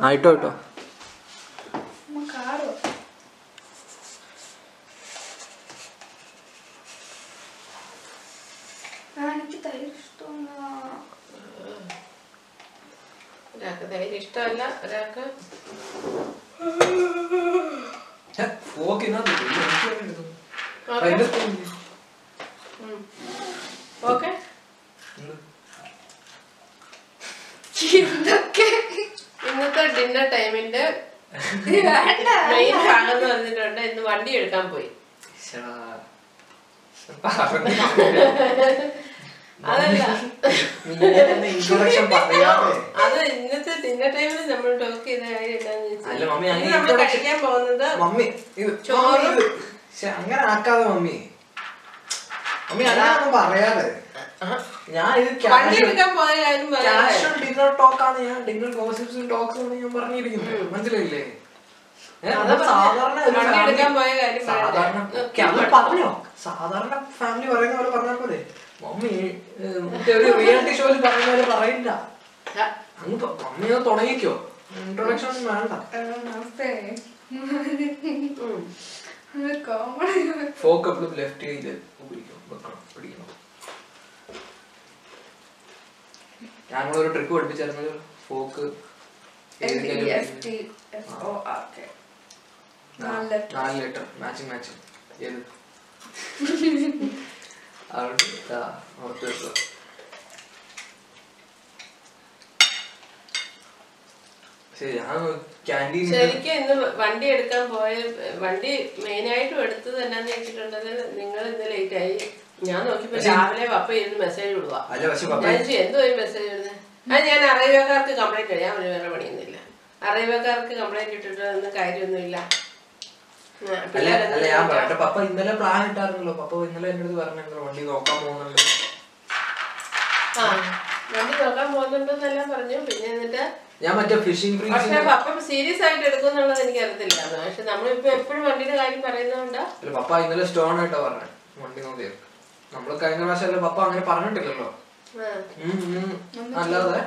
ആ ഇട്ടോ ഇട്ടോ ഒരാൾക്ക് ധൈര്യം ഇഷ്ടമല്ല ഒരാൾക്ക് ഓക്കെ എന്തൊക്കെ ഇന്നത്തെ ഡിന്നർ ടൈമിന്റെ മെയിൻ ഭാഗം എന്ന് പറഞ്ഞിട്ടുണ്ട്. ഇന്ന് വണ്ടി എടുക്കാൻ പോയി. അതല്ല. അത് ഇന്നത്തെ ഡിന്നർ ടൈമിൽ നമ്മൾ ടോക്ക് ചെയ്ത കാര്യം എന്താണെന്ന് വെച്ചാൽ കഴിക്കാൻ പോകുന്നത് മമ്മി ചോറ്. അങ്ങനെ ആക്കാതെ മമ്മി. മമ്മി അതാണ് പറയാതെ ഞാൻ ഇത് ഡിന്നർ ആണ് ഞാൻ. ഡിന്നർ ഗോസിപ്സും ടോക്സ് ആണ് ഞാൻ പറഞ്ഞിരിക്കുന്നത്. മനസ്സിലായില്ലേ? ഏ, അതാ നമ്മൾ പറഞ്ഞെ. സാധാരണ ഫാമിലി പറയുന്ന പോലെ പറഞ്ഞാൽ പോലെ മമ്മി ഒരു റിയാലിറ്റി ഷോയിൽ പറയുന്ന പോലെ പറയില്ല. അങ്ങ് മമ്മി ഒന്ന് തുടങ്ങിക്കോ. ഇൻട്രൊഡക്ഷൻ വേണ്ട. ഫോക്കപ്പിളും ലെഫ്റ്റ് ചെയ്ത് പിടിക്കണം വെക്കണം. പിടിക്കണം. ഞങ്ങളൊരു ട്രിക്ക് പഠിപ്പിച്ചായിരുന്നു. ഫോക്ക് നാല് ലെറ്റർ മാച്ചിങ് മാച്ചിങ് ഏത്? ആ, ഓർത്ത് വെക്കുക ഞാൻ ശരിക്കും ഇന്ന് വണ്ടി എടുക്കാൻ പോയ വണ്ടി മെയിനായിട്ടും എടുത്തത് എന്നാന്ന് വെച്ചിട്ടുണ്ടെങ്കിൽ നിങ്ങൾ ഇന്ന് ലേറ്റ് ആയി. ഞാൻ നോക്കിയപ്പോ രാവിലെ പപ്പ ഇരുന്ന് മെസ്സേജ് വിടുക അല്ല പക്ഷെ പപ്പ ഞാൻ എന്തോ മെസ്സേജ് വിടുന്നത് അത് ഞാൻ അറേബ്യക്കാർക്ക് കംപ്ലൈന്റ് ഞാൻ ഒരു വേറെ പണിയൊന്നുമില്ല. അറേബ്യക്കാർക്ക് കംപ്ലൈന്റ് ഇട്ടിട്ടൊന്നും കാര്യമൊന്നുമില്ല. അല്ല അല്ല ഞാൻ. പറയട്ടെ. പപ്പ ഇന്നലെ പ്ലാൻ ഇട്ടാറുണ്ടല്ലോ പപ്പ ഇന്നലെ എന്റെ അടുത്ത് പറഞ്ഞല്ലോ വണ്ടി നോക്കാൻ പോകുന്നുണ്ട്. ആ വണ്ടി നോക്കാൻ പോകുന്നുണ്ടെന്നെല്ലാം പറഞ്ഞു. പിന്നെ എന്നിട്ട് ഞാൻ മറ്റേ ഫിഷിംഗ് പക്ഷെ പപ്പ സീരിയസ് ആയിട്ട് എടുക്കുന്നുള്ളത് എനിക്ക് അറിയത്തില്ല പക്ഷെ നമ്മളിപ്പോ എപ്പോഴും വണ്ടിയുടെ കാര്യം പറയുന്നതുകൊണ്ടാ. പപ്പ ഇന്നലെ സ്റ്റോൺ ആയിട്ടാ പറഞ്ഞത് വണ്ടി നോക്കി നമ്മൾ കഴിഞ്ഞ പ്രാവശ്യം പപ്പ അങ്ങനെ പറഞ്ഞിട്ടില്ലല്ലോ. അല്ലാതെ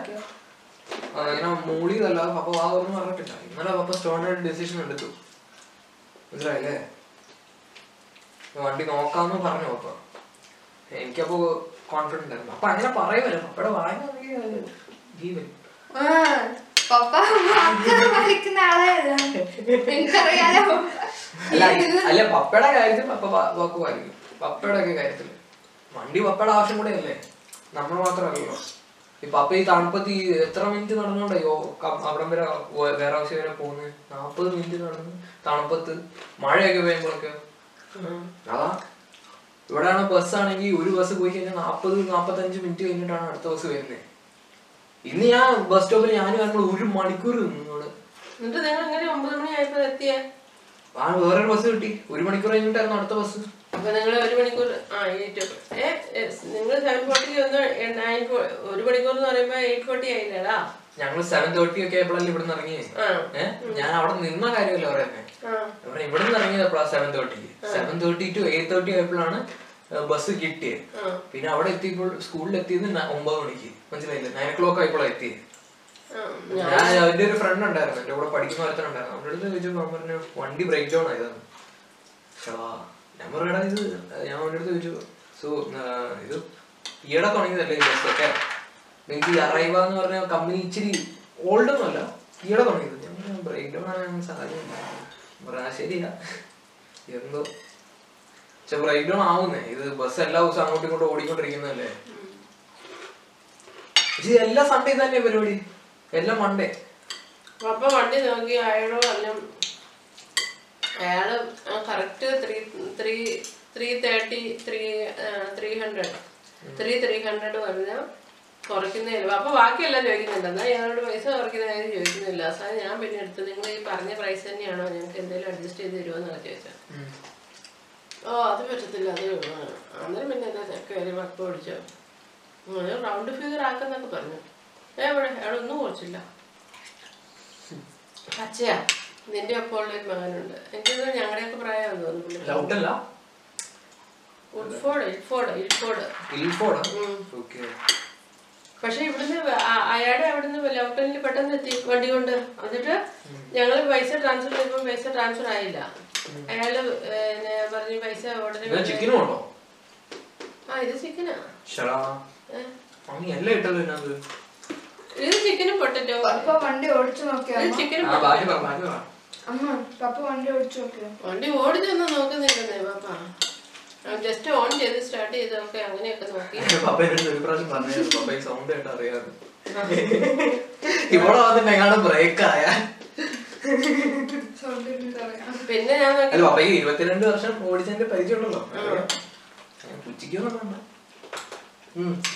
അങ്ങനെ മൂളിയതല്ലാതെ പപ്പ വാ ഒന്നും പറഞ്ഞിട്ടില്ല. ഇന്നലെ പപ്പ സ്റ്റോൺ ആയിട്ട് ഡിസിഷൻ എടുത്തു. മനസ്സിലായില്ലേ? വണ്ടി നോക്കാന്ന് പറഞ്ഞു പപ്പ. എനിക്കപ്പോ കോൺഫിഡന്റ് ആയിരുന്നു അപ്പൊ അങ്ങനെ പറയുമല്ലോ. പപ്പയുടെ വായന ജീവൻ. അല്ല പപ്പയുടെ കാര്യത്തിൽ പപ്പ വാക്ക് പാലിക്കും പപ്പയുടെ ഒക്കെ കാര്യത്തിൽ വണ്ടി പപ്പയുടെ ആവശ്യം കൂടെ അല്ലേ നമ്മൾ മാത്രമല്ലല്ലോ ഇപ്പൊ അപ്പൊ ഈ തണുപ്പത്ത് ഈ എത്ര മിനിറ്റ് നടന്നോണ്ടോ? അവിടം വരെ വേറെ ആവശ്യം വരെ പോകുന്നത് നാപ്പത് മിനിറ്റ് നടന്ന് തണുപ്പത്ത് മഴയൊക്കെ പെയ്യുമ്പോഴൊക്കെ. അതാ ഇവിടെയാണ് ബസ് ആണെങ്കിൽ ഒരു ബസ് പോയി കഴിഞ്ഞാൽ നാപ്പത് നാപ്പത്തഞ്ച് മിനിറ്റ് കഴിഞ്ഞിട്ടാണ് അടുത്ത ബസ് വരുന്നത് ഇന്ന് ഞാൻ ബസ് സ്റ്റോപ്പിൽ ഞാനും ഞങ്ങൾ ഒരു മണിക്കൂർ നിന്നു ഇവിടെ എന്നിട്ട് നിങ്ങൾ എങ്ങനെ ഒമ്പത് മണി ആയപ്പോ എത്തിയ വേറൊരു ബസ് കിട്ടി. ഒരു മണിക്കൂർ കഴിഞ്ഞിട്ടായിരുന്നു അടുത്ത ബസ് അപ്പൊ നിങ്ങൾ ഒരു മണിക്കൂർ ആ എയ്റ്റ് ഏ നിങ്ങൾ സെവൻ ഫോർട്ടി ഒന്ന് നയൻ ഒരു മണിക്കൂർ എന്ന് പറയുമ്പോ എയ്റ്റ് ഫോർട്ടി ആയില്ലേടാ? ഞങ്ങൾ സെവൻ തേർട്ടി ഒക്കെ ആയപ്പോഴല്ലേ ഇവിടെ നിന്ന് ഇറങ്ങി ഞാൻ അവിടെ നിന്ന കാര്യമല്ല പറയുന്നത് ഇവിടെ നിന്ന് ഇറങ്ങിയത് seven thirty seven thirty to eight thirty ആയപ്പോഴാണ് ബസ് കിട്ടിയത് പിന്നെ അവിടെ എത്തിയപ്പോൾ സ്കൂളിൽ എത്തിയത് ഒമ്പത് മണിക്ക്. മനസ്സിലായില്ലേ? നയൻ ഒ ക്ലോക്ക് ആയപ്പോഴാണ് എത്തിയത് ഞാൻ അവന്റെ ഒരു ഫ്രണ്ട് ഉണ്ടായിരുന്നു. എന്റെ കൂടെ പഠിക്കുന്ന ഒരുത്തനുണ്ടായിരുന്നു അവരുടെ അടുത്ത് ചോദിച്ചു പറഞ്ഞു വണ്ടി ബ്രേക്ക് ഡൗൺ ആയതാണ് ഞാൻ പറയടാ ഇത് ഞാൻ അടുത്ത് ചോദിച്ചു സോ ഇത് ഈയിടെ തുടങ്ങിയതല്ലേ ഈ ബസ് ഒക്കെ? ഈ അറൈവ എന്ന് പറഞ്ഞ കമ്പനി ഇച്ചിരി ഓൾഡ് ഒന്നുമല്ല ഈയിടെ തുടങ്ങിയത്. ഞാൻ ബ്രേക്ക് ഡൗൺ ആകാൻ സാധ്യത പറയാ ശരിയാ. എന്തോ. പക്ഷെ ബ്രേക്ക് ഇത് ബസ് എല്ലാ ദിവസവും അങ്ങോട്ടും ഇങ്ങോട്ടും ഓടിക്കൊണ്ടിരിക്കുന്നതല്ലേ? പക്ഷെ എല്ലാ സൺഡേ തന്നെ പരിപാടി. എല്ലാം മൺഡേ അപ്പൊ വണ്ടി നോക്കി അയാളോ പറഞ്ഞു അയാൾ correct three three three thirty three three hundred three three hundred പറഞ്ഞ കുറയ്ക്കുന്നില്ല അപ്പൊ ബാക്കിയെല്ലാം ചോദിക്കുന്നുണ്ട്. എന്നാൽ ഞങ്ങളോട് പൈസ കുറയ്ക്കുന്ന കാര്യം ചോദിക്കുന്നില്ല. സാർ ഞാൻ പിന്നെ എടുത്ത് നിങ്ങൾ ഈ പറഞ്ഞ പ്രൈസ് തന്നെയാണോ ഞങ്ങൾക്ക് എന്തെങ്കിലും അഡ്ജസ്റ്റ് ചെയ്ത് തരുമോ എന്നൊക്കെ ചോദിച്ചാൽ ഓ അത് പറ്റത്തില്ല. അത് അന്നേരം പിന്നെ എന്താ കയറി വർക്ക് പഠിച്ചോ ഓടിച്ചോ റൗണ്ട് ഫിഗർ ആക്കുന്നൊക്കെ പറഞ്ഞു. ഏ അവിടെ ഒന്നും കുറച്ചില്ല. പച്ചയാ? നിന്റെ ഒപ്പം ഒരു മകനുണ്ട്. എനിക്കത് ഞങ്ങളുടെയൊക്കെ പ്രായമാണെന്ന് തോന്നുന്നു. ഉൾഫോർഡ് ഇൽഫോർഡ് ഇൽഫോർഡ് ഇൽഫോർഡ് പക്ഷെ ഇവിടുന്ന് അയാളെ അവിടുന്ന് ലൗട്ടനിൽ പെട്ടെന്ന് എത്തി വണ്ടി കൊണ്ട്. എന്നിട്ട് ഞങ്ങൾ പൈസ ട്രാൻസ്ഫർ ചെയ്തപ്പോൾ പൈസ ട്രാൻസ്ഫർ ആയില്ല. അയാൾ പറഞ്ഞു പൈസ ഉടനെ ഇത് ചിക്കനും ഉണ്ടോ? ആ ഇത് ചിക്കനാ. ഇത് ചിക്കനും പൊട്ടറ്റോ? വണ്ടി ഓടിച്ചു നോക്കിയാ? ചിക്കനും അമ്മ പപ്പ വണ്ടി ഓടിച്ചു നോക്കിയോ വണ്ടി ഓടിച്ചൊന്നും നോക്കുന്നില്ലേ പാപ്പ. ജസ്റ്റ് ഓൺ ചെയ്ത് സ്റ്റാർട്ട് ചെയ്തൊക്കെ അങ്ങനെയൊക്കെ നോക്കി. പപ്പേന്റെ അടുത്ത് ഒരു പ്രാവശ്യം പറഞ്ഞു പപ്പ ഈ സൗണ്ട് കേട്ട് അറിയാറ് ഇവിടെ വന്നിട്ട് എങ്ങാണ്ട് ബ്രേക്ക് ആയ. പിന്നെ ഞാൻ നോക്കി. അല്ല പപ്പയ്ക്ക് ഇരുപത്തിരണ്ട് വർഷം ഓടിച്ചതിന്റെ പരിചയമുണ്ടല്ലോ. ഉച്ചയ്ക്കൊന്നും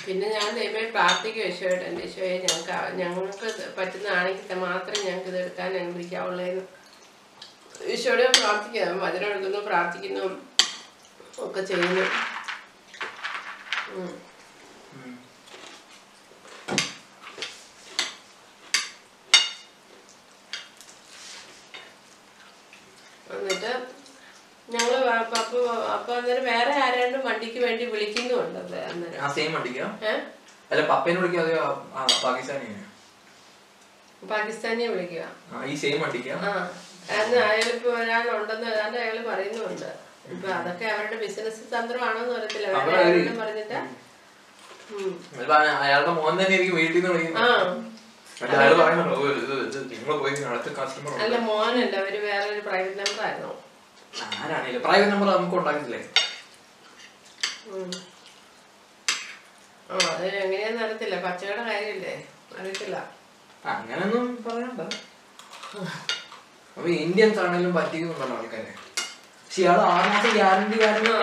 പിന്നെ ഞാൻ ദൈവമേ പ്രാർത്ഥിക്കും യശോയുടെ എന്റെ ഈശോയെ ഞങ്ങൾക്ക് ഞങ്ങൾക്ക് പറ്റുന്നതാണെങ്കിൽ മാത്രമേ ഞങ്ങൾക്ക് ഇത് എടുക്കാൻ അനുവദിക്കാവുള്ളൂ ഈശോയോട് ഞാൻ പ്രാർത്ഥിക്കുക വചനം എടുക്കുന്നു പ്രാർത്ഥിക്കുന്നു ഒക്കെ ചെയ്യുന്നു. എന്നിട്ട് ഞങ്ങൾ പപ്പ അപ്പൊ അന്നേരം വേറെ ആരാണ്ടും വണ്ടിക്ക് വേണ്ടി വിളിക്കുന്നുണ്ട് അന്നേരം. ആ സെയിം വണ്ടിക്കാ? അല്ല പപ്പേനെ വിളിക്കുക അതെയോ ആ പാകിസ്ഥാനി പാകിസ്ഥാനിയെ വിളിക്കുക ആ ഈ സെയിം വണ്ടിക്കാ? ആ അന്ന് അയാളിപ്പോ ഒരാളുണ്ടെന്ന് ഏതാണ്ട് അയാൾ പറയുന്നുണ്ട്. ഇപ്പൊ അതൊക്കെ അവരുടെ ബിസിനസ് തന്ത്രമാണോന്ന് അറിയത്തില്ല. ആരോടും പറഞ്ഞിട്ട്. അയാളുടെ മോൻ തന്നെ എനിക്ക് വീട്ടിൽ നിന്ന് അയാൾ പറയുന്നുണ്ടോ "ഓ, ഇത് ഇത് നിങ്ങൾ പോയി അടുത്ത കസ്റ്റമർ അല്ല മോനല്ല അവർ വേറെ ഒരു പ്രൈവറ്റ് നമ്പർ ആയിരുന്നു പ്രൈവറ്റ് നമ്പർ നമുക്ക് ഉണ്ടാക്കില്ലേ. ആ അത് എങ്ങനെയാന്ന് അറിയത്തില്ല. പച്ചയുടെ കാര്യമില്ലേ അറിയത്തില്ല. അങ്ങനൊന്നും പറയണ്ട അപ്പൊ ഇന്ത്യൻസ് ആണെങ്കിലും പറ്റിക്കുന്നുണ്ടല്ലോ ആൾക്കാരെ. പക്ഷെ ഇയാൾ ആറ് മാസം ഗ്യാരണ്ടി പറഞ്ഞല്ലോ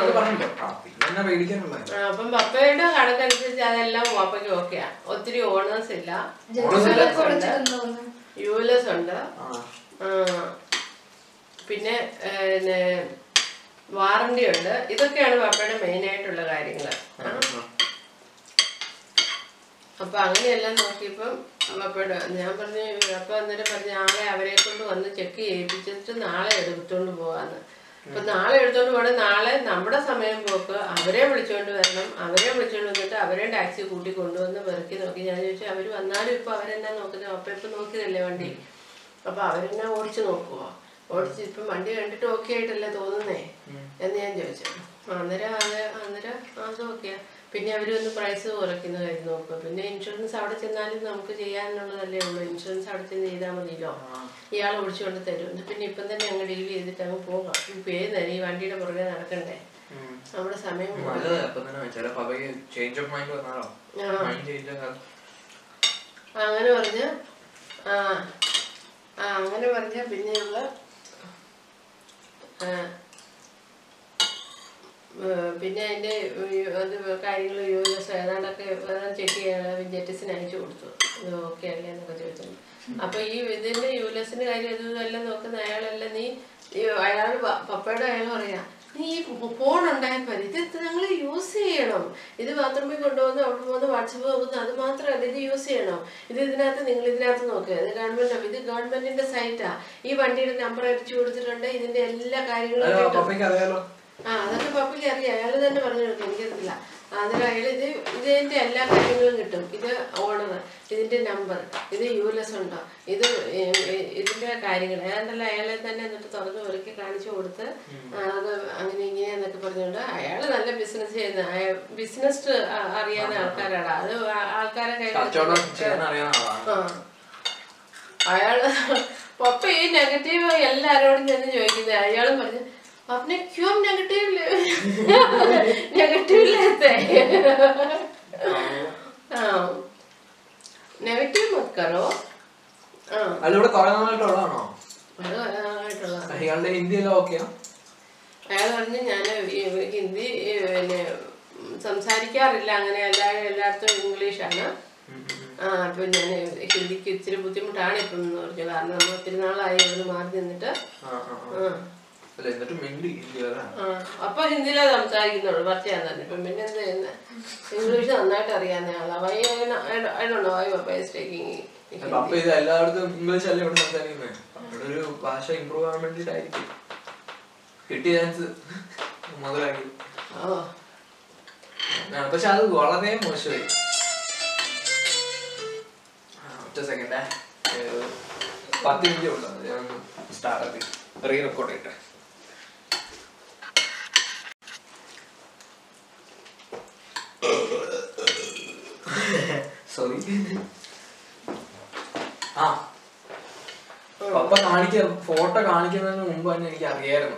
ആ പിന്നെ എന്നാ പേടിക്കാനുള്ള ആ, അപ്പം പപ്പയുടെ കണക്കനുസരിച്ച് അതെല്ലാം പപ്പയ്ക്ക് ഓക്കെയാ. ഒത്തിരി ഓണേഴ്സ് ഇല്ല? യു എൽ എസ് ഉണ്ട്? പിന്നെ പിന്നെ വാറണ്ടി ഉണ്ട്. ഇതൊക്കെയാണ് പപ്പയുടെ മെയിൻ ആയിട്ടുള്ള കാര്യങ്ങൾ. അപ്പൊ അങ്ങനെയെല്ലാം നോക്കിയപ്പം പപ്പയുടെ ഞാൻ പറഞ്ഞു അപ്പൊ അന്നേരം പറഞ്ഞു നാളെ അവരെ കൊണ്ട് വന്ന് ചെക്ക് ചെയ്യിപ്പിച്ചിട്ട് നാളെ എടുത്തോണ്ട് പോവാന്ന്. അപ്പൊ നാളെ എടുത്തോണ്ട് പോകണേ നാളെ നമ്മുടെ സമയം പോക്ക് അവരെ വിളിച്ചോണ്ട് വരണം അവരെ വിളിച്ചോണ്ട് വന്നിട്ട് അവരെ ടാക്സി കൂട്ടി കൊണ്ടുവന്ന് വെറുക്കി നോക്കി. ഞാൻ ചോദിച്ചു അവർ വന്നാലും ഇപ്പൊ അവരെന്നാ നോക്കുന്നത്? അപ്പൊ ഇപ്പൊ നോക്കിയതല്ലേ വണ്ടി? അപ്പൊ അവരെന്നാ ഓടിച്ചു നോക്കുവോ? ഓടിച്ച് ഇപ്പം വണ്ടി കണ്ടിട്ട് ഓക്കെ ആയിട്ടല്ലേ തോന്നുന്നേ? എന്ന് ഞാൻ ചോദിച്ചു. അന്നേരം അത് അന്നേരം അത് ഓക്കെയാ പിന്നെ അവർ ഒന്ന് പ്രൈസ് കുറയ്ക്കുന്ന കാര്യം നോക്കുക പിന്നെ ഇൻഷുറൻസ് അവിടെ ചെന്നാലും നമുക്ക് ചെയ്യാനുള്ളതല്ലേ ഉള്ളൂ. ഇൻഷുറൻസ് അവിടെ ചെന്ന് ചെയ്താൽ മതിയല്ലോ. ഇയാൾ ഓടിച്ചുകൊണ്ട് തരും. പിന്നെ ഇപ്പം തന്നെ അങ്ങ് ഡീൽ ചെയ്തിട്ട് അങ്ങ് പോകാം. പേര് ഈ വണ്ടിയുടെ പുറകെ നടക്കണ്ടേ? നമ്മുടെ സമയം അങ്ങനെ പറഞ്ഞ് ആ അങ്ങനെ പറഞ്ഞ പിന്നെയുള്ള ആ, പിന്നെ അതിന്റെ അത് കാര്യങ്ങൾ യു എസ് ഏതാണ്ടൊക്കെ ചെക്ക് ചെയ്യാൻ ജെറ്റിസിന് അയച്ചു കൊടുത്തു. ഇത് ഓക്കെ അല്ലേ എന്നൊക്കെ ചോദിച്ചു അപ്പൊ ഈ ഇതിന്റെ യു എസിന്റെ കാര്യം ഇതൊന്നും ഇതെല്ലാം നോക്കുന്ന അയാളല്ല നീ? അയാൾ പപ്പയുടെ അയാൾ പറയാ നീ ഈ ഫോൺ ഉണ്ടായാൽ മതി ഇത് നിങ്ങൾ യൂസ് ചെയ്യണം. ഇത് ബാത്റൂമിൽ കൊണ്ടുവന്ന് അവിടെ പോകുന്ന വാട്സപ്പ് നോക്കുന്നത് അത് മാത്രമല്ല ഇത് യൂസ് ചെയ്യണം. ഇത് ഇതിനകത്ത് നിങ്ങൾ ഇതിനകത്ത് നോക്കുക ഇത് ഗവൺമെന്റ് ഇത് ഗവൺമെന്റിന്റെ സൈറ്റാ ഈ വണ്ടിയുടെ നമ്പർ അടിച്ചു കൊടുത്തിട്ടുണ്ട്. ഇതിന്റെ എല്ലാ കാര്യങ്ങളും ആ അതൊക്കെ പപ്പിലി അറിയാം. അയാൾ തന്നെ പറഞ്ഞു കൊടുക്കും. എനിക്കറിയില്ല. അതിൽ അയാൾ ഇത് ഇതിന്റെ എല്ലാ കാര്യങ്ങളും കിട്ടും. ഇത് ഓണർ ഇതിന്റെ നമ്പർ ഇത് യു എസ് ഉണ്ടോ ഇത് ഇതിന്റെ കാര്യങ്ങൾ. ഏതാണ്ടല്ല അയാളെ തന്നെ എന്നിട്ട് തുറന്ന് ഒരുക്കി കാണിച്ചു കൊടുത്ത് അത് അങ്ങനെ ഇങ്ങനെ എന്നൊക്കെ പറഞ്ഞുകൊണ്ട് അയാൾ നല്ല ബിസിനസ് ചെയ്യുന്ന ബിസിനസ് അറിയാവുന്ന ആൾക്കാരാണ്. അത് ആൾക്കാരെ കയ്യിൽ അയാൾ പപ്പ ഈ നെഗറ്റീവ് എല്ലാരോടും ചെന്ന് ചോദിക്കുന്നത് അയാളും പറഞ്ഞു आपने क्यों नेगेटिव नेगेटिव लेते हाँ നെഗറ്റീവ് മത് കറോ ആ അല്ല ഇവിടെ കുറെ നാളായിട്ടുള്ളതാണോ അത് നല്ലതായിട്ടുള്ള ഇയാളുടെ ഹിന്ദിയെല്ലാം ഓക്കെയാ അയാൾ പറഞ്ഞു ഞാൻ ഹിന്ദി ഈ, പിന്നെ ഉം, സംസാരിക്കാറില്ല അങ്ങനെ എല്ലാ എല്ലായിടത്തും ഇംഗ്ലീഷാണ് ആ അപ്പൊ ഞാൻ ഹിന്ദിക്ക് ഇച്ചിരി ബുദ്ധിമുട്ടാണ് ഇപ്പം എന്ന് പറഞ്ഞു കാരണം നമ്മൾ ഒത്തിരി നാളായി ഇവിടെ മാറി നിന്നിട്ട് ആ ആ ആ. ആ അല്ല എന്നിട്ട് മിണ്ടി അപ്പൊ ഹിന്ദിയിലേ സംസാരിക്കുന്നുള്ളൂ തന്നെ. ഇപ്പം പിന്നെ എന്ത് ഇംഗ്ലീഷ് നന്നായിട്ട് അറിയാവുന്ന ആളാ. Why I do know why അപ്പൊ ഇത് എല്ലായിടത്തും ഇംഗ്ലീഷ് അല്ലേ ഇവിടെ സംസാരിക്കുന്നത് അവിടെ ഒരു ഭാഷ ഇമ്പ്രൂവ് ആവാൻ വേണ്ടിട്ടായിരിക്കും കിട്ടിയ ചാൻസ് മുതലാക്കി. പക്ഷെ അത് വളരെ മോശമായി. ഒറ്റ സെക്കൻഡേ പത്ത് മിനിറ്റ് ഉള്ളത് ഞാൻ സ്റ്റാർട്ട് ആക്കി. റീ റെക്കോർഡ് ചെയ്യട്ടെ സോറി ആ. പപ്പ കാണിക്ക ഫോട്ടോ കാണിക്കുന്നതിന് മുമ്പ് തന്നെ എനിക്ക് അറിയായിരുന്നു.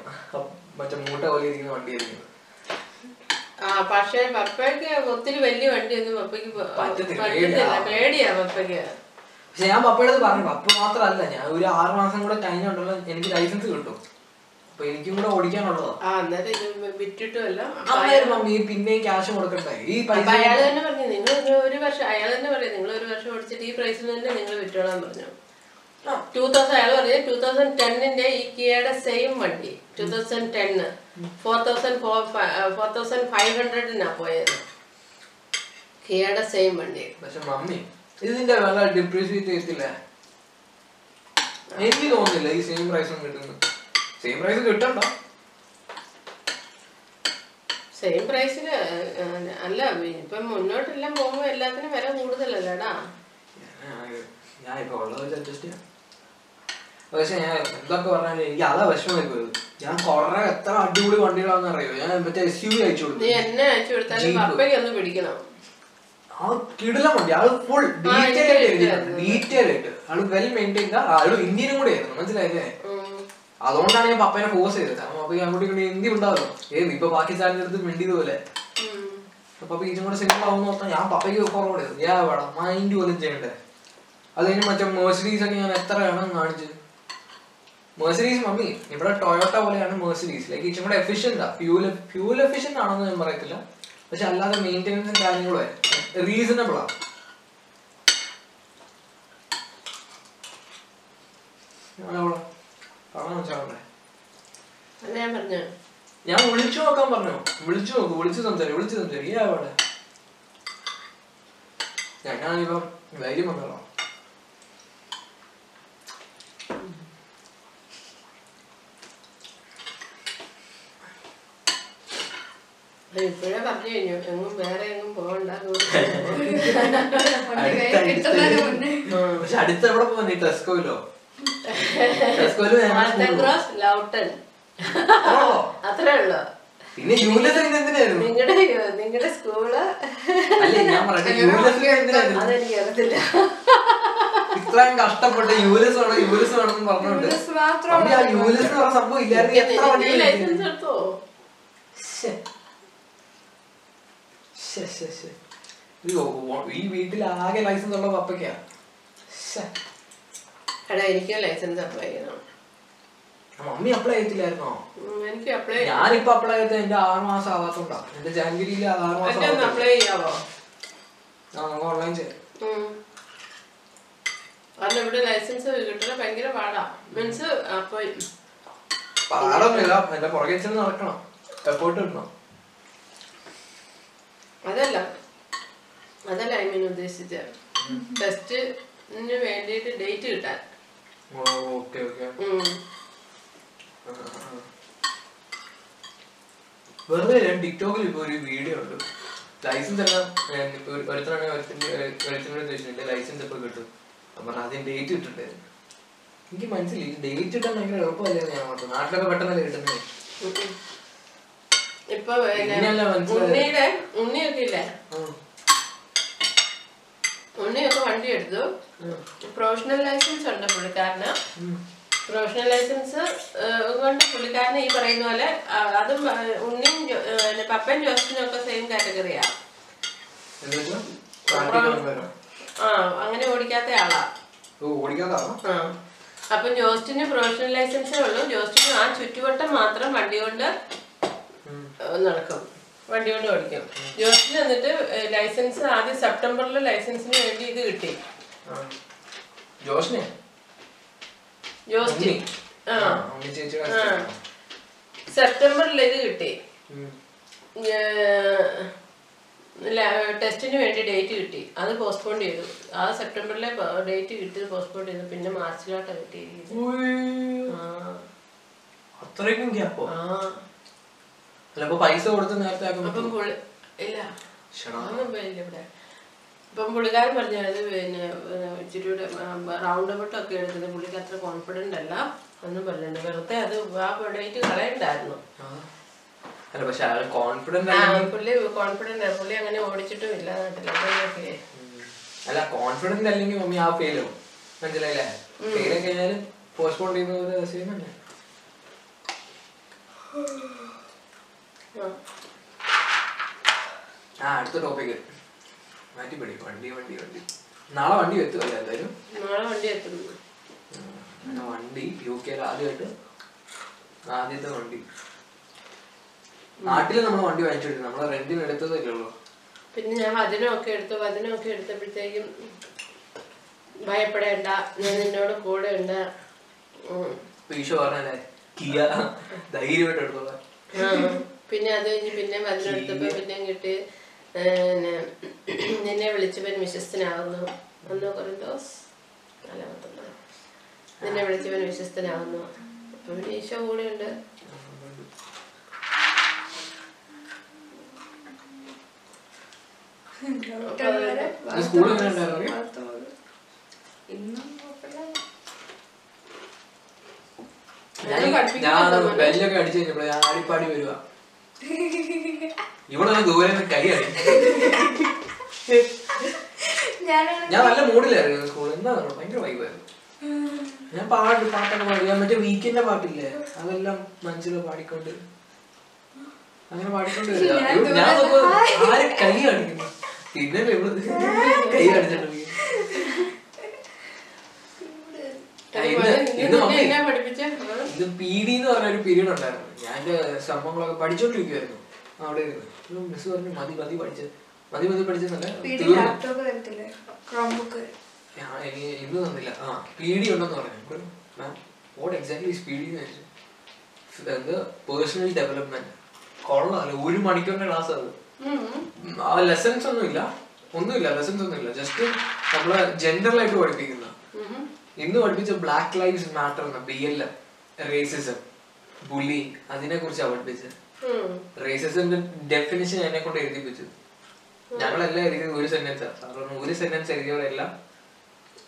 മറ്റേ മൂട്ട പോലെ ഇരിക്കുന്ന വണ്ടിയായിരുന്നു. ആ പക്ഷേ പപ്പയ്ക്ക് ഒത്തിരി വലിയ വണ്ടിയൊന്നും പപ്പയ്ക്ക് പറ്റത്തില്ല, പേടിയാ. പേടിയാ പപ്പയ്ക്ക്. പക്ഷെ ഞാൻ പപ്പയുടെ പറഞ്ഞു. പപ്പ മാത്രമല്ല ഞാൻ ഒരു ആറ് മാസം കൂടെ കഴിഞ്ഞുണ്ടല്ലോ എനിക്ക് ലൈസൻസ് കിട്ടും. അപ്പൊ എനിക്കും കൂടെ ഓടിക്കാനുള്ളതാ. ആ ഇത് വിറ്റിട്ടുമല്ല മമ്മി പിന്നെയും ക്യാഷ് ഈ അപ്പൊ പൈസ അയാൾ തന്നെ പറഞ്ഞു നിങ്ങൾ ഒരു വർഷം അയാൾ തന്നെ നിങ്ങൾ ഒരു വർഷം ഓടിച്ചിട്ട് ഈ പ്രൈസിൽ തന്നെ നിങ്ങൾ വിറ്റോളാൻ പറഞ്ഞു. ടൂ തൗസൻഡ് അയാൾ പറഞ്ഞു ടൂ തൗസൻഡ് ടെന്നിന്റെ ഈ കിയയുടെ സെയിം വണ്ടി two thousand ten four thousand four four thousand five ഹൺഡ്രഡിനാ പോയത്. കിയയുടെ സെയിം വണ്ടി. പക്ഷെ മമ്മി ഇതിന്റെ വില എനിക്ക് തോന്നുന്നില്ല ഈ സെയിം പ്രൈസും കിട്ടുന്നു. Same price കിട്ടണ്ട? സെയിം പ്രൈസിന് അല്ല ഇപ്പം മുന്നോട്ടെല്ലാം പോകുമ്പോ എല്ലാത്തിനും വില കൂടുതലല്ലേടാ ഞാൻ- ഇപ്പൊ ഉള്ളത് വെച്ച് അഡ്ജസ്റ്റ് ചെയ്യാം. പക്ഷെ ഞാൻ എന്തൊക്കെ പറഞ്ഞാലും എനിക്ക് അതാ വിഷമമായി പോയത് ഞാൻ കൊറേ എത്ര അടിപൊളി വണ്ടികളാണെന്ന് അറിയോ? ഞാൻ മറ്റേ എസ് യു വി അയച്ചു കൊടുത്തു. എന്നെ അയച്ചു കൊടുത്താലും പിടിക്കണം. ആ കിടിലം വണ്ടി. ആൾ ഫുൾ ഡീറ്റെയിൽ ആയിട്ട് എഴുതിയിട്ടുണ്ട്. ഡീറ്റെയിൽ ആയിട്ട്. അത് വെൽ മെയിന്റെയിൻ ആൾ ഇന്ത്യനും കൂടെ ആയിരുന്നു. മനസ്സിലായില്ലേ. അതുകൊണ്ടാണ് ഞാൻ പപ്പേനെ ഫോഴ്സ് ചെയ്തത്. കാരണം പപ്പ അങ്ങോട്ട് ഇങ്ങോട്ട് എന്തി ഉണ്ടാവല്ലോ ഏത് ഇപ്പൊ പാകിസ്ഥാനിന്റെ അടുത്ത് മിണ്ടിയത് പോലെ ഉം. അപ്പൊ ഇതും കൂടെ സിംഗിൾ ആവുന്ന ഞാൻ പപ്പയ്ക്ക് ഫോർവേഡ് ചെയ്തു ഞാൻ വേണം മൈൻഡ് പോലും ചെയ്യണ്ടേ. അത് കഴിഞ്ഞ് മറ്റേ മേഴ്സഡീസ് ഒക്കെ ഞാൻ എത്ര വേണം കാണിച്ചത് മേഴ്സഡീസ് മമ്മി ഇവിടെ ടൊയോട്ട പോലെയാണ് മേഴ്സഡീസ് ലൈക്ക് ഇച്ചിരി കൂടെ എഫിഷ്യന്റ് ഫ്യൂൽ ഫ്യൂൽ എഫിഷ്യന്റ് ആണെന്ന് ഞാൻ പറയത്തില്ല. പക്ഷെ അല്ലാതെ മെയിന്റെനൻസും കാര്യങ്ങളും റീസണബിൾ ആണ് ഞാനവിടെ കാണാൻ വെച്ചാണ്ടേ അത് ഞാൻ പറഞ്ഞു. ഞാൻ വിളിച്ചു നോക്കാൻ പറഞ്ഞു? വിളിച്ചു നോക്ക് വിളിച്ചു സംസാരിക്കും വിളിച്ചു സംസാരിക്കും. അവിടെ. ഞാനാണിപ്പം ധൈര്യം അത് ഇപ്പോഴേ പറഞ്ഞു കഴിഞ്ഞു. എങ്ങും വേറെ എങ്ങും പോകണ്ട. പക്ഷെ അടുത്ത് എവിടെ പോകാൻ ടെസ്കോയിലോ ലൗട്ടൺ അത്രേ ഉള്ളു. പിന്നെ യൂലസ് എന്തിനായിരുന്നു? നിങ്ങളുടെ നിങ്ങളുടെ സ്കൂൾ ഇത്രയും കഷ്ടപ്പെട്ട് യൂലസ് വേണം യൂലസ് വേണം പറഞ്ഞോണ്ട് യൂലസ് പറഞ്ഞ സംഭവം ഇല്ലായിരുന്നു എത്ര വണ്ടി ലൈസൻസ് എടുത്തോ. ഈ വീട്ടിൽ ആകെ ലൈസൻസ് ഉള്ള പപ്പയ്ക്കാ. എടാ എനിക്ക് ലൈസൻസ് അപ്ലൈ ചെയ്യണം. മമ്മി അപ്ലൈ ചെയ്തില്ലായിരുന്നോ? എനിക്ക് അപ്ലൈ ഞാനിപ്പോ അപ്ലൈ ചെയ്തത് എന്റെ ആറ് മാസം ആവാത്തോണ്ടാ. എന്റെ ജാനുവരിയിൽ ആറ് മാസം അപ്ലൈ ചെയ്യാവോ? ആ നമുക്ക് ഓൺലൈൻ ചെയ്യാം. ഉം. കാരണം ഇവിടെ ലൈസൻസ് കിട്ടണ ഭയങ്കര പാടാ. മീൻസ് അപ്പൊ പാടൊന്നുമില്ല എന്റെ പുറകെ ചെന്ന് നടക്കണം. എഫോർട്ട് അതല്ല. അതല്ല ഐ മീൻ ഉദ്ദേശിച്ചത്. ടെസ്റ്റിന് വേണ്ടിയിട്ട് ഡേറ്റ് കിട്ടാൻ. ഓക്കെ ഓക്കെ ഉം. വെറുതെ ഞാൻ ടിക്ടോക്കിൽ ഇപ്പൊ ഒരു വീഡിയോ ഉണ്ട്. ലൈസൻസ് എല്ലാം ഞാൻ ഇപ്പൊ ഒരു- ഒരുത്തനാണ് ഒരുത്തിന്റെ ഒരുത്തിനോട് ചോദിച്ചിട്ടുണ്ട് ലൈസൻസ് എപ്പോ കിട്ടും? അപ്പൊ ആദ്യം ഡേറ്റ് ഇട്ടിട്ടുണ്ടായിരുന്നു. എനിക്ക് മനസ്സിലായി ഡേറ്റ് കിട്ടാൻ ഭയങ്കര എളുപ്പമല്ലേ ഞാൻ ഓർത്തത് നാട്ടിലൊക്കെ പെട്ടെന്നല്ലേ കിട്ടുന്നത് ഉം. ഇപ്പൊ ഉണ്ണിയുടെ ഉണ്ണിയൊക്കെ ഇല്ലേ. ഉണ്ണിയൊക്കെ വണ്ടി എടുത്തു. പ്രൊഫഷണൽ ലൈസൻസ് ഉണ്ട് പുള്ളിക്കാരന്. പ്രൊഫഷണൽ ലൈസൻസ് കൊണ്ട് പുള്ളിക്കാരന് ഈ പറയുന്ന പോലെ. അതും ഉണ്ണിയും പപ്പൻ ജോസഫിനും ഒക്കെ സെയിം കാറ്റഗറിയാ? ആ. അങ്ങനെ ഓടിക്കാത്ത ആളാ. അപ്പം ജോസ്റ്റിന് പ്രൊഫഷണൽ ലൈസൻസേ ഉള്ളൂ. ജോസ്റ്റിന് ആ ചുറ്റുവട്ടം മാത്രം വണ്ടി കൊണ്ട് നടക്കും. വണ്ടി കൊണ്ട് ഓടിക്കും. ജോസിന് എന്നിട്ട് ലൈസൻസ് ആദ്യം സെപ്റ്റംബറിൽ ലൈസൻസിന് വേണ്ടി ഇത് കിട്ടി. ജോസ്റ്റി. സെപ്റ്റംബറിൽ ഇത് കിട്ടി. ടെസ്റ്റിന് വേണ്ടി ഡേറ്റ് കിട്ടി. അത് പോസ്റ്റ്പോൺ ചെയ്തു. ആ സെപ്റ്റംബറിലെ ഡേറ്റ് കിട്ടി പോസ്റ്റ്പോൺ ചെയ്തു. പിന്നെ മാർച്ചിലോട്ടാണ് കിട്ടിയിരിക്കുന്നത്. അത്രയ്ക്കും ഗ്യാപ്പോ? ആ. അല്ല അപ്പൊ പൈസ കൊടുത്ത് നേരത്തെ അപ്പം പുള്ളി ഇല്ല. അതൊന്നും പോയില്ല ഇവിടെ. ഇപ്പം പുള്ളിക്കാരൻ പറഞ്ഞത് പിന്നെ ഇച്ചിരി റൗണ്ട് റൗണ്ട് ഒക്കെ എടുക്കുന്നത് പുള്ളിക്ക് അത്ര കോൺഫിഡന്റ് അല്ല എന്നും പറഞ്ഞിട്ടുണ്ട് വെറുതെ അത് ആ പ്രൊഡക്റ്റ് കളയണ്ടായിരുന്നു. അയാൾ കോൺഫിഡന്റ് പുള്ളി അങ്ങനെ ഓടിച്ചിട്ടും ഇല്ല നാട്ടിൽ അല്ല കോൺഫിഡന്റ് അല്ലെങ്കിൽ മമ്മി ആ ഫെയിൽ ആവും മനസ്സിലായില്ലേ? ഫെയിൽ കഴിഞ്ഞാൽ പോസ്റ്റ്പോൺ ചെയ്യുന്ന ഒരു തന്നെ ആ. അടുത്ത ടോപ്പിക് മാറ്റിപ്പിടി വണ്ടി വണ്ടി വണ്ടി. നാളെ വണ്ടി എത്തുമല്ലേ എന്തായാലും? നാളെ വണ്ടി. അങ്ങനെ വണ്ടി യു കെയിൽ ആദ്യമായിട്ട് ആദ്യത്തെ വണ്ടി. നാട്ടിൽ നമ്മൾ വണ്ടി വാങ്ങിച്ചിട്ടുണ്ട് നമ്മൾ റെന്റിന് എടുത്തതല്ലേ ഉള്ളൂ. പിന്നെ ഞാൻ വചനമൊക്കെ എടുത്തു വചനമൊക്കെ എടുത്തപ്പോഴത്തേക്കും ഭയപ്പെടേണ്ട. ഞാൻ നിന്നോട് കൂടെ ഉണ്ട്. ഈശോ പറഞ്ഞല്ലേ കിയ. ധൈര്യമായിട്ട് എടുത്തോളാം. പിന്നെ അത് കഴിഞ്ഞ് പിന്നെ വചനം എടുത്തപ്പോ പിന്നെ കിട്ടി നിന്നെ വിളിച്ചവൻ വിശ്വസ്തനാകുന്നു ഒന്നോ കൊറിന്തോസ്? നാലാമത്തൊന്ന് നിന്നെ വിളിച്ചവൻ വിശ്വസ്തനാകുന്നു അപ്പൊ പിന്നെ ഈശോ കൂടെ ഉണ്ട്. ഞാൻ. ബെല്ലൊക്കെ അടിച്ചു കഴിഞ്ഞപ്പോഴേ ഞാൻ ആടിപ്പാടി വരുക ഇവിടെ ഒരു ദൂരെ ഞാൻ നല്ല മൂഡിലായിരുന്നു സ്കൂളിൽ. എന്താ ഭയങ്കര വൈബായിരുന്നു. ഞാൻ പാട്ട് പാട്ടൊക്കെ പാടി. ഞാൻ മറ്റേ വീക്കിന്റെ പാട്ടില്ലേ? അതെല്ലാം മനസ്സിൽ പാടിക്കൊണ്ട്. അങ്ങനെ പാടിക്കൊണ്ട് വരിക. ഞാൻ ആരെ കൈ കാണിക്കുന്നു പിന്നെ ഇവിടെ കൈ കാണിച്ചിട്ടുണ്ട് ആ, ഇന്ന് ഇന്ന് ഇന്ന് നിന്നെ മമ്മി എന്നാ പഠിപ്പിച്ച ഇത് പി ഡി എന്ന് പറഞ്ഞ ഒരു പീരീഡ് ഉണ്ടായിരുന്നു. ഞാൻ എന്റെ സംഭവങ്ങളൊക്കെ പഠിച്ചോണ്ടിരിക്കുവായിരുന്നു. അവിടെ ഇരുന്ന്. മിസ് പറഞ്ഞു മതി മതി പഠിച്ച്. മതി മതി പഠിച്ചെന്നല്ല ഇന്ന് തന്നില്ല. ആ പി ഡി ഉണ്ടെന്ന് പറഞ്ഞു. Ma'am what exactly is P D എന്ന് ചോദിച്ചു. എന്ത് പേഴ്സണൽ ഡെവലപ്മെന്റ് കൊള്ളാമല്ലോ ഒരു മണിക്കൂറിന്റെ ക്ലാസ് അത്. ആ ലെസൺസ് ഇല്ല ഒന്നുമില്ല ഒന്നും ഇല്ല ജസ്റ്റ് നമ്മൾ ജനറലായിട്ട് പഠിപ്പിക്കുന്ന. ഇന്ന് പഠിപ്പിച്ച ബ്ലാക്ക് ലൈവ്സ് മാറ്റർ എന്ന ബി എൽ റേസിസം ബുള്ളി അതിനെ കുറിച്ചാണ് പഠിപ്പിച്ചത് റേസിസത്തിന്റെ ഡെഫിനിഷൻ എന്നെ കൊണ്ട് എഴുതിപ്പിച്ചു. ഞങ്ങളെല്ലാം എഴുതിയത് ഒരു സെന്റൻസ് കാരണം ഒരു സെന്റൻസ് എഴുതിയവരെല്ലാം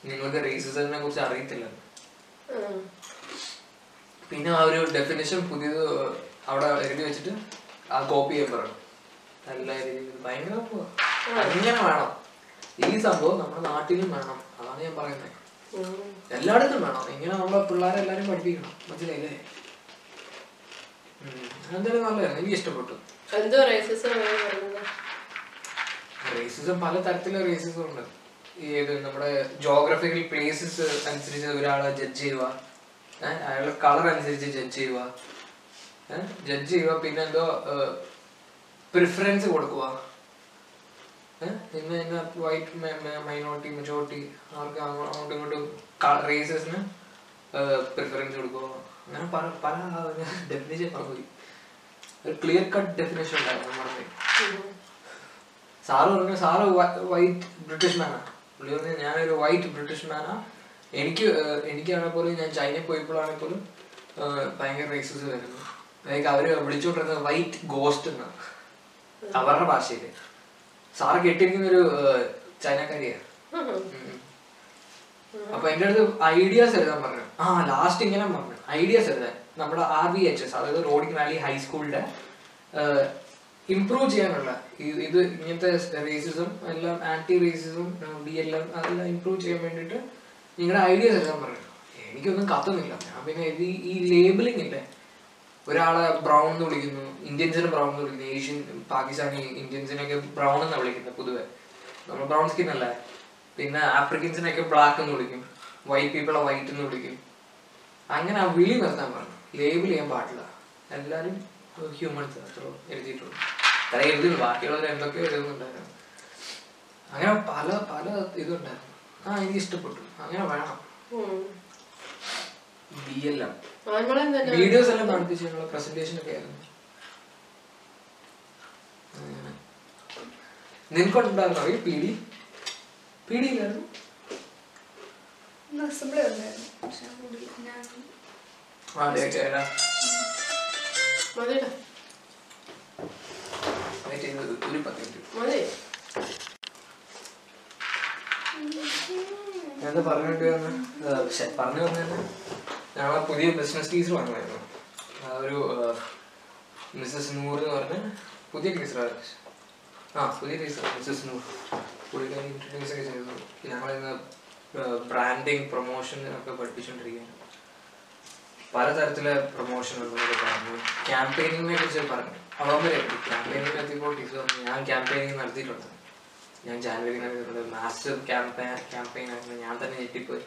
നിങ്ങൾക്ക് റേസിസത്തിനെ കുറിച്ച് അറിയത്തില്ല. പിന്നെ ആ ഒരു ഡെഫിനിഷൻ പുതിയത് അവിടെ എഴുതി വെച്ചിട്ട് ആ കോപ്പി ചെയ്യാൻ പറഞ്ഞു. നല്ല രീതിയിൽ ഭയങ്കര അങ്ങനെ വേണം. ഈ സംഭവം നമ്മുടെ നാട്ടിലും വേണം. അതാണ് ഞാൻ പറയുന്നത് എല്ലായിടത്തും വേണം. ഇങ്ങനെ നമ്മളെ പിള്ളേരെ എല്ലാരും പഠിപ്പിക്കണം. മനസ്സിലായില്ലേ? എന്തായാലും നല്ലതായിരുന്നു എനിക്ക് ഇഷ്ടപ്പെട്ടു. എന്തോ റേസിസം പല തരത്തിലുള്ള റേസിസം ഉണ്ട്. ഏത് നമ്മുടെ ജോഗ്രഫിക്കൽ പ്ലേസസ് അനുസരിച്ച് ഒരാളെ ജഡ്ജ് ചെയ്യുക. അയാളുടെ കളർ അനുസരിച്ച് ജഡ്ജ് ചെയ്യുക. ജഡ്ജ് ചെയ്യുക പിന്നെ എന്തോ പ്രിഫറൻസ് കൊടുക്കുക. ഇന്ന് ഇന്ന വൈറ്റ് മൈനോറിറ്റി മെജോറിറ്റി അവർക്ക് അങ്ങോ- അങ്ങോട്ടും ഇങ്ങോട്ടും റേസസിന് പ്രിഫറൻസ് കൊടുക്കുമോ അങ്ങനെ പല പല ഡെഫിനേഷൻ പറഞ്ഞു ഒരു ക്ലിയർ കട്ട് ഡെഫിനേഷൻ ഉണ്ടായിരുന്നു നമ്മുടെ. സാറ് പറഞ്ഞു സാറ് വൈറ്റ് ബ്രിട്ടീഷ് മാനാ പുള്ളി പറഞ്ഞു ഞാനൊരു വൈറ്റ് ബ്രിട്ടീഷ് മാനാ എനിക്ക് എനിക്കാണെങ്കിൽ പോലും ഞാൻ ചൈനയിൽ പോയപ്പോഴാണെങ്കിൽ പോലും ഭയങ്കര റേസസ് വരുന്നു. ലൈക്ക് അവർ വിളിച്ചുകൊണ്ടിരുന്നത് വൈറ്റ് ഗോസ്റ്റ് എന്നാണ്. അവരുടെ ഭാഷയിൽ. സാറ് കെട്ടിയിരിക്കുന്ന ഒരു ചൈനക്കാരിയാണ്. അപ്പൊ എന്റെ അടുത്ത് ഐഡിയാസ് എഴുതാൻ പറഞ്ഞു. ആ ലാസ്റ്റ് ഇങ്ങനെ പറഞ്ഞു. ഐഡിയാസ് എഴുതാൻ. നമ്മുടെ ആർ ബി എച്ച് എസ് അതായത് റോഡിംഗ് വാലി ഹൈസ്കൂളിന്റെ ഇംപ്രൂവ് ചെയ്യാനുള്ള ഇത് ഇങ്ങനത്തെ റേസിസം എല്ലാം ആന്റി റേസിസം ഡി എല്ലാം അതെല്ലാം ഇംപ്രൂവ് ചെയ്യാൻ വേണ്ടിയിട്ട് നിങ്ങളുടെ ഐഡിയാസ് എഴുതാൻ പറഞ്ഞു. എനിക്കൊന്നും കത്തുന്നില്ല ഞാൻ പിന്നെ ഈ- ഈ ലേബിളിംഗ് ഇല്ലേ? ഒരാളെ ബ്രൗൺ എന്ന് വിളിക്കുന്നു ഇന്ത്യൻസിനെ ബ്രൗൺ എന്ന് വിളിക്കുന്നു ഏഷ്യൻ പാകിസ്ഥാനി ഇന്ത്യൻസിനൊക്കെ ബ്രൗൺ എന്നാണ് വിളിക്കുന്നത് പൊതുവെ. നമ്മൾ ബ്രൗൺ സ്കിൻ അല്ലേ? പിന്നെ ആഫ്രിക്കൻസിനൊക്കെ ബ്ലാക്ക് എന്ന് വിളിക്കും വൈറ്റ് പീപ്പിളെ വൈറ്റ് എന്ന് വിളിക്കും. അങ്ങനെ ആ വിളി നിർത്താൻ പറഞ്ഞു. ലേബിൾ ചെയ്യാൻ പാടില്ല. എല്ലാവരും ഹ്യൂമൻസ് അത്ര എഴുതിയിട്ടുള്ളൂ അത്ര എഴുതുന്നു ബാക്കിയുള്ളവർ എന്തൊക്കെയോ എഴുതുന്നുണ്ടായിരുന്നു. അങ്ങനെ പല പല ഇതുണ്ടായിരുന്നു. ആ എനിക്ക് ഇഷ്ടപ്പെട്ടു. അങ്ങനെ വേണം. ബി നമ്മളെന്താ വീഡിയോസ് എല്ലാം നടത്തിച്ച് ഞങ്ങളെ പ്രസന്റേഷൻ ഒക്കെ ആയിരുന്നു. നിനക്കുണ്ടായിരുന്നോ ഈ പി ഡി പി ഡി ഇല്ലായിരുന്നു അതെ ചെയ്ത് ഒരു പത്ത് മിനിറ്റ് എന്താ പറഞ്ഞിട്ട് പറഞ്ഞു വന്നു ഞങ്ങളെ പുതിയ ബിസിനസ് ടീച്ചർ വന്നായിരുന്നു ഒരു മിസ്സസ് നൂർ എന്ന് പറഞ്ഞ പുതിയ ടീച്ചർ ആ. പുതിയ ടീച്ചർ മിസ്സസ് നൂർ പുള്ളിക്കാരി ഇൻട്രൊഡ്യൂസ് ഒക്കെ ചെയ്തു. ഞങ്ങളിന്ന് ബ്രാൻഡിങ് പ്രൊമോഷൻ ഒക്കെ പഠിപ്പിച്ചുകൊണ്ടിരിക്കുകയാണ് പലതരത്തിലെ പ്രൊമോഷനുകളൊക്കെ പറഞ്ഞു. ക്യാമ്പയിനിങ്ങിനെ കുറിച്ച് പറഞ്ഞു. അവിടം വരെ ക്യാമ്പയിനിങ് എത്തിയപ്പോൾ ടീച്ചർ പറഞ്ഞു ഞാൻ ക്യാമ്പയിനിങ് നടത്തിയിട്ടുണ്ട്. ഞാൻ ജാനുവരി മാസ്റ്റർ ക്യാമ്പയിൻ ക്യാമ്പയിൻ ആയിരുന്നു. ഞാൻ തന്നെ ഞെട്ടിപ്പോയി.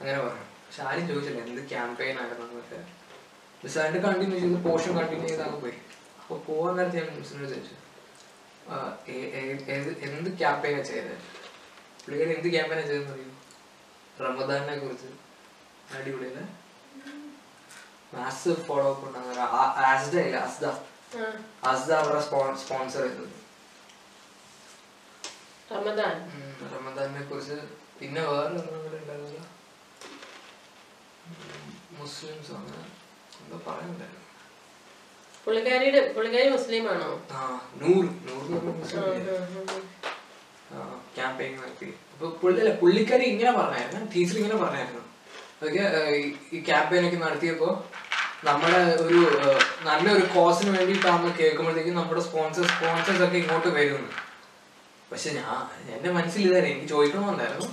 അങ്ങനെ പറഞ്ഞു. പക്ഷെ ആരും ചോദിച്ചില്ല എന്ത് ക്യാമ്പയിൻ ആയിരുന്നു എന്നൊക്കെ. മിസ് അതിന്റെ കണ്ടിന്യൂ ചെയ്ത്? പോർഷൻ കണ്ടിന്യൂ ചെയ്താൽ പോയി. അപ്പോൾ പോകാൻ നേരത്തെ ഞാൻ മിസ്സിനോട് ചോദിച്ചു. "ആ, ഏ- ഏ- ഏത് എന്ത് ക്യാമ്പയിനാണ് ചെയ്തത്? പുള്ളിക്കാരി എന്ത് ക്യാമ്പയിനാണ് ചെയ്തെന്ന് അറിയൂ? റമദാനെ കുറിച്ച്. അടിപൊളിയല്ലേ? മാസ് ഫോളോ അപ്പ് ഉണ്ടാകുന്ന ആസ്ഡ ഇല്ല? അസ്ദ അസ്ദ അവരുടെ സ്പോൺസർ ചെയ്തത്. റമദാൻ. റമദാനെ കുറിച്ച്. പിന്നെ വേറെ ഉണ്ടായിരുന്നല്ലോ മുസ്ലിംസ് അങ്ങനെ എന്താ പറയുന്നുണ്ടായിരുന്നു പുള്ളിക്കാരിയുടെ പുള്ളിക്കാരി മുസ്ലിം. ആണോ മുസ്ലിം ഇല്ലേ? ക്യാമ്പയിൻ നടത്തി. അപ്പൊ പുള്ളി പുള്ളിക്കാരി ഇങ്ങനെ പറഞ്ഞായിരുന്നു ടീച്ചർ ഇങ്ങനെ പറഞ്ഞായിരുന്നു. അതൊക്കെ ഈ ക്യാമ്പയിൻ ഒക്കെ നടത്തിയപ്പോ നമ്മുടെ ഒരു നല്ല നല്ലൊരു കോസിന് വേണ്ടിയിട്ടാണെന്ന് കേൾക്കുമ്പോഴത്തേക്കും നമ്മുടെ സ്പോൺസർ സ്പോൺസേഴ്സ് ഒക്കെ ഇങ്ങോട്ട് വരുന്നു. പക്ഷെ ഞാൻ എന്റെ മനസ്സിൽ ഇതായിരുന്നു എനിക്ക് ചോദിക്കണമെന്നുണ്ടായിരുന്നു.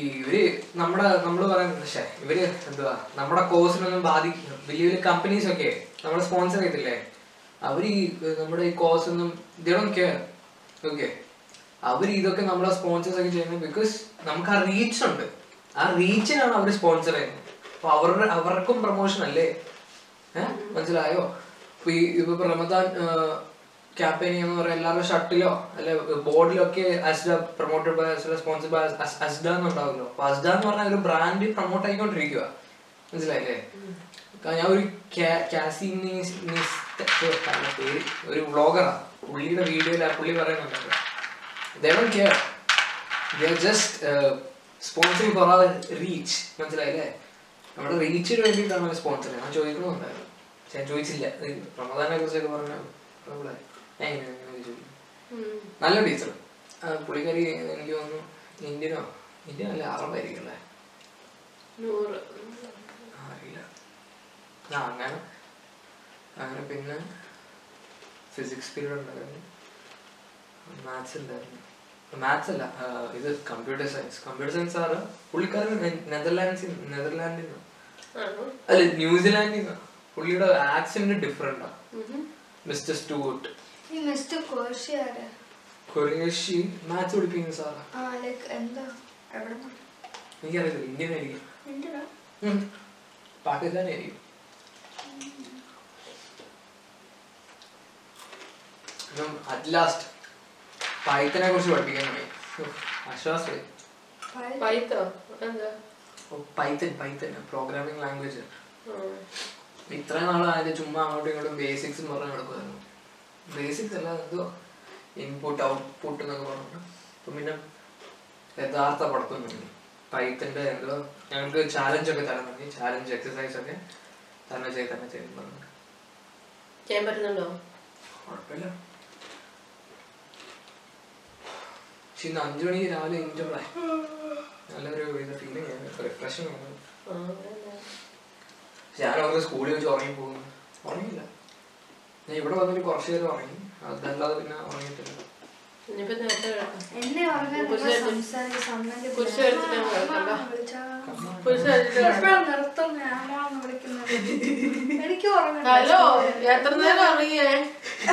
ഇവർ നമ്മുടെ നമ്മൾ പറയുന്നത് പക്ഷേ ഇവർ എന്തുവാ നമ്മുടെ കോഴ്സിനൊന്നും ബാധിക്കും വലിയ വലിയ കമ്പനീസ് ഒക്കെ നമ്മളെ സ്പോൺസർ ചെയ്തില്ലേ? അവർ ഈ നമ്മുടെ ഈ കോഴ്സ് ഒന്നും ഇതേണം കെയർ ഓക്കെ അവർ ഇതൊക്കെ നമ്മളെ സ്പോൺസേഴ്സ് ഒക്കെ ചെയ്യുന്നത് ബിക്കോസ് നമുക്ക് ആ റീച്ച് ഉണ്ട്. ആ റീച്ചിനാണ് അവർ സ്പോൺസർ ചെയ്യുന്നത്. അപ്പൊ അവരുടെ അവർക്കും പ്രൊമോഷൻ അല്ലേ? ഏഹ് മനസ്സിലായോ? ഇപ്പൊ ഈ ഇപ്പൊ റമദാൻ ക്യാമ്പയിനിങ് എന്ന് പറയുന്നത് എല്ലാവരുടെ ഷർട്ടിലോ അല്ലെ ബോർഡിലോ ഒക്കെ Asda promoted by Asda sponsored by Asda എന്നുണ്ടാവുമല്ലോ. അപ്പൊ അസ്ഡ എന്ന് പറഞ്ഞാൽ ഒരു ബ്രാൻഡ് പ്രൊമോട്ട് ആയിക്കൊണ്ടിരിക്കുക മനസ്സിലായില്ലേ? ഞാൻ ഒരു പേര്. ഒരു വ്ളോഗറാണ് പുള്ളിയുടെ വീഡിയോയിൽ ആ പുള്ളി പറയുന്നുണ്ട്. They don't care. Just just for our reach. മനസ്സിലായില്ലേ? നമ്മുടെ റീച്ചിന് വേണ്ടിയിട്ടാണ് അവർ സ്പോൺസർ ഞാൻ ചോദിക്കണമെന്നുണ്ടായിരുന്നു ഞാൻ ചോദിച്ചില്ല. റമദാനെ കുറിച്ചൊക്കെ പറഞ്ഞ ഞാൻ ഇങ്ങനെ ഇങ്ങനെ ചോദിക്കും നല്ല ടീച്ചർ. പുള്ളിക്കാരി എനിക്ക് തോന്നുന്നു ഇന്ത്യനോ? ഇന്ത്യൻ അല്ലേ ആ, അറിയില്ല. അങ്ങനെ. അങ്ങനെ പിന്നെ ഫിസിക്സ് പീരീഡ് ഉണ്ടായിരുന്നു. മാത്സ് ഉണ്ടായിരുന്നു മാത്സ് അല്ല ഇത് കമ്പ്യൂട്ടർ സയൻസ് കമ്പ്യൂട്ടർ സയൻസ് ആണ്. പുള്ളിക്കാരൻ നെതർലാൻഡ്സ് നെതർലാൻഡിൽ നിന്ന്? ആണോ? അല്ല ന്യൂസിലാൻഡിൽ നിന്ന്? പുള്ളിയുടെ ആക്സെന്റ് ഡിഫറെന്റാ ഉം. മിസ്റ്റർ സ്റ്റുവർട്ട് ഈ മിസ്റ്റർ കോശി ആരാ കൊറേഷി മാത്സ് പഠിപ്പിക്കുന്ന സാറാ. ആ ലൈക്ക് എന്താ? എവിടെ എനിക്കറിയില്ല ഇന്ത്യൻ ആയിരിക്കും. അറ്റ് ലാസ്റ്റ് പൈത്തനെ കുറിച്ച് പഠിപ്പിക്കാൻ തുടങ്ങി. പൈത്തൻ? Python programming language. ഇത്രയും നാളും അതിന്റെ ചുമ്മാ അങ്ങോട്ടും ഇങ്ങോട്ടും ബേസിക്സ് പറഞ്ഞു നടക്കുമായിരുന്നു ബേസിക്സ് അല്ല എന്തോ ഇൻപുട്ട് ഔട്ട്പുട്ട് എന്നൊക്കെ പറഞ്ഞു അപ്പം പിന്നെ യഥാർത്ഥ പഠിത്തമൊന്നും പൈത്തന്റെ എന്തോ ഞങ്ങൾക്ക് ചാലഞ്ച് ഒക്കെ തരാൻ തുടങ്ങി ചാലഞ്ച് എക്സസൈസ് ഒക്കെ തന്നെ ചെയ്ത് തന്നെ ചെയ്ത് പറഞ്ഞു ചെയ്യാൻ പറ്റുന്നുണ്ടോ? കുഴപ്പമില്ല. പക്ഷെ ഇന്ന് അഞ്ചു മണിക്ക് രാവിലെ എൻജോയ് നല്ലൊരു ഇത് ഫീലിംഗ് ആണ് റിഫ്രഷിംഗ് ആണ്. ഞാൻ അവിടെ സ്കൂളിൽ വെച്ച് ഉറങ്ങി പോകുന്നു ഉറങ്ങിയില്ല. ഞാൻ ഇവിടെ വന്നിട്ട് കുറച്ച് നേരം ഉറങ്ങി. അതല്ലാതെ പിന്നെ ഉറങ്ങിയിട്ടില്ല. എപ്പോഴാ പഠിച്ചു തന്നെ എനിക്ക് ഉറങ്ങണ്ട. എത്ര നേരം ഉറങ്ങിയേ?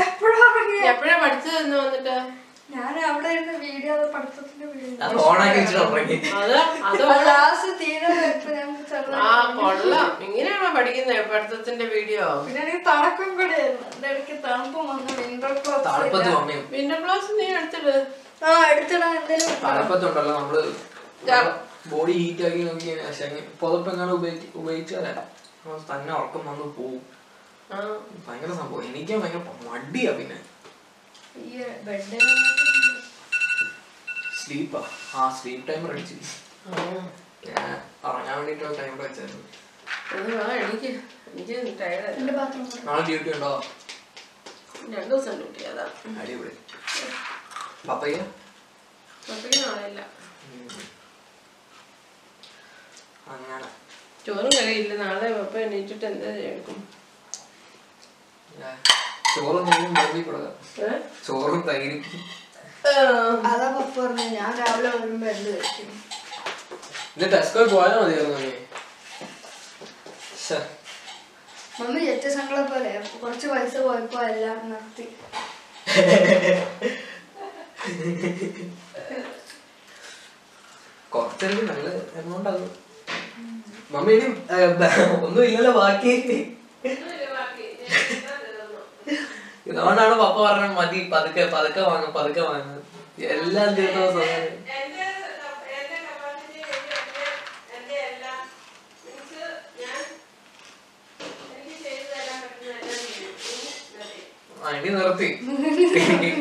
എപ്പോഴാ ഉറങ്ങിയെ? എപ്പോഴാ പഠിച്ചതെന്ന് വന്നിട്ട്? ഞാൻ അവിടെ ഇരുന്ന് വീഡിയോ പഠിത്തത്തിന്റെ ഇങ്ങനെയാണോ പഠിക്കുന്നത് പഠിത്തത്തിന്റെ വീഡിയോ? പിന്നെ എനിക്ക് തണുക്കും ഇടയ്ക്ക് തണുപ്പും വന്നു വിന്റർ ക്ലാസ് നീ എടുത്തിട്ട് ആ തണുപ്പത്തുണ്ടല്ലോ നമ്മൾ ബോഡി ഹീറ്റ് ആക്കി നോക്കി പുതപ്പ് എങ്ങനെ ഉപയോഗിച്ച് ഉപയോഗിച്ചാലേ തന്നെ ഉറക്കം വന്ന് പോവും. ആ. ഭയങ്കര സംഭവം. എനിക്ക് ഭയങ്കര മടിയാ പിന്നെ. ഈ ബെഡ് സ്ലീപ്പാ ആ? സ്ലീപ്പ് ടൈമർ അടിച്ചു ആ. ഞാൻ ഉറങ്ങാൻ വേണ്ടിട്ട് ടൈം വെച്ചായിരുന്നു. നാളെ ഡ്യൂട്ടി ഉണ്ടോ? രണ്ടു ദിവസം ഡ്യൂട്ടി അതാ. അടിപൊളി. പപ്പയ്യ അപ്പോഴും നാളെയില്ല അങ്ങനെ. ചോറും കറിയില്ല നാളെ പപ്പ എണീറ്റിട്ട് എന്താ എടുക്കും ചോറും തൈരും വിളമ്പി കൊടുക്കാം ഏ? ചോറും തൈരും. അതാ പപ്പ പറഞ്ഞു ഞാൻ രാവിലെ വരുമ്പോ എന്ത് കഴിക്കും? ഇന്ന് ടെസ്കോ പോയാൽ മതിയായിരുന്നു നീ. മമ്മി ജെറ്റ് സംഘങ്ങളെ പോലെ കുറച്ച് പൈസ പോയപ്പോ എല്ലാം നിർത്തി. കുറച്ചെനിക്ക് നല്ല എമൗണ്ട് ആകും മമ്മി ഇനി ഒന്നും ഇല്ലല്ലോ ബാക്കി. ഇതുകൊണ്ടാണ് പപ്പ പറഞ്ഞത് മതി പതുക്കെ പതുക്കെ വാങ്ങും പതുക്കെ വാങ്ങും. എല്ലാ ദിവസവും. ഇനി നിർത്തി.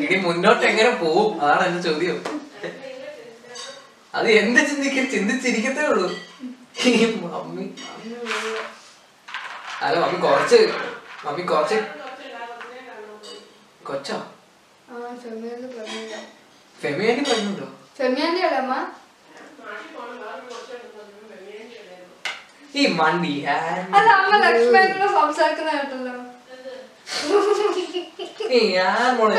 ഇനി മുന്നോട്ട് എങ്ങനെ പോവും? അതാണ് എന്റെ ചോദ്യം. അത് എന്ത് ചിന്തിക്ക ചിന്തിച്ചിരിക്കത്തേ ഉള്ളൂ. മമ്മി അല്ല മമ്മി കുറച്ച് മമ്മി കുറച്ച് കൊച്ചോ? ഫെമിയാനി പറഞ്ഞുണ്ടോ ഫെമിയാന്റെ അല്ലേ അമ്മ? ഈ മണ്ടി അല്ല അമ്മ ലക്ഷ്മണനോട് സംസാരിക്കുന്ന കേട്ടല്ലോ.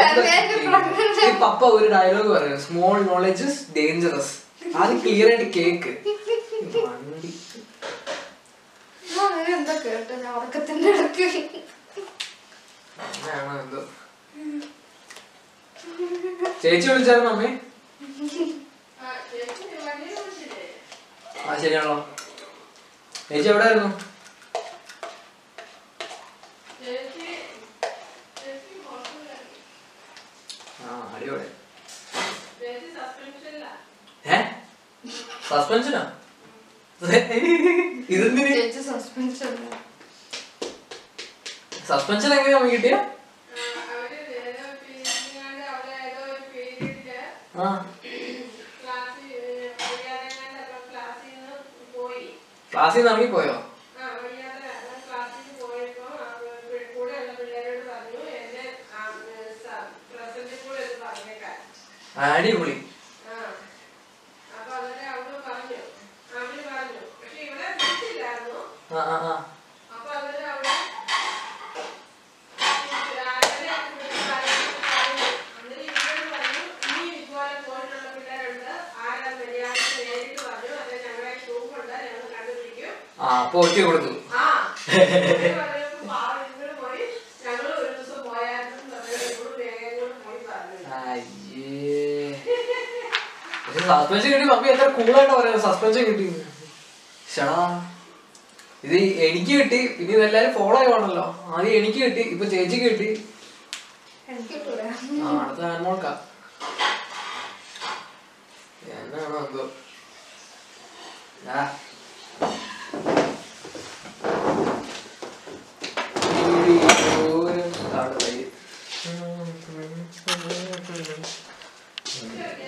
ഫെമിയാനി പപ്പ ഒരു ഡയലോഗ് പറയും സ്മോൾ നോളജ് ഇസ് ഡേഞ്ചറസ് അത് ക്ലിയർ ആയിട്ട് കേക്ക്. എന്താ കേട്ടോ ഉറക്കത്തിന്റെ ഇടയ്ക്ക് എന്തോ? ചേച്ചി വിളിച്ചായിരുന്നു അമ്മേ? ആ ശരിയാണല്ലോ ചേച്ചി എവിടെ ആയിരുന്നു സസ്പെൻഷനാ? ഇതെന്തിന്? സസ്പെൻഷൻ എങ്ങനെയാ കിട്ടിയ അവർ ഏതോ പീരീഡിനാണ്ട് അവിടെ ഏതോ ഒരു പീരീഡിൽ ആ ക്ലാസ്സിൽ വയ്യാതെങ്ങാണ്ട് ക്ലാസ്സിൽ നിന്ന് പോയി ക്ലാസ്സിൽ നിന്ന് ഇറങ്ങിപ്പോയോ ആ വയ്യാതെ ക്ലാസ്സിൽ പോയപ്പോ ആ പി- കൂടെയുള്ള പിള്ളേരോട് പറഞ്ഞു എന്നെ പ്രസന്റിൽ കൂടെ ഒന്ന് പറഞ്ഞേക്കാൻ അടിപൊളി. ആ ആ അന്നേരം അവർ പറഞ്ഞു അവർ പറഞ്ഞു പക്ഷെ ഇവിടെ വിളിച്ചില്ലായിരുന്നു ആ ആ ആ അപ്പൊ അന്നേരം അവിടെ ആരെ വിളിച്ച് പറഞ്ഞു. അന്നേരം ഇവരോട് പറഞ്ഞു ഇനി ഇതുപോലെ പോയിട്ടുള്ള പിള്ളേരുണ്ട് ആരാ മര്യാദ നേരിട്ട് പറഞ്ഞു അല്ലെ ഞങ്ങളെ ഗ്രൂപ്പുണ്ട് ഞങ്ങൾ കണ്ടുപിടിക്കും ആ അപ്പൊ ഒറ്റ കൊടുത്തു ആ ഇവർ പറഞ്ഞപ്പോ പാവം ഇവർ പോയി ഞങ്ങൾ ഒരു ദിവസം പോയായിരുന്നു പറഞ്ഞു ഇവൾ വേഗം കൂടെ പോയി പറഞ്ഞു അയ്യേ. കൊടുത്തു സസ്പെൻഷൻ കിട്ടി മമ്മി എത്ര കൂളായിട്ട് പറയാം സസ്പെൻഷൻ കിട്ടി. ഷടാ. ഇത് എനിക്ക് കിട്ടി പിന്നെ ഇതെല്ലാരും ഫോളോ ആയിക്കോണല്ലോ ആദ്യം എനിക്ക് കിട്ടി ഇപ്പൊ ചേച്ചിക്ക് കിട്ടി. അടുത്ത ആൻമോൾക്കാ എന്നാണോ എന്തോ?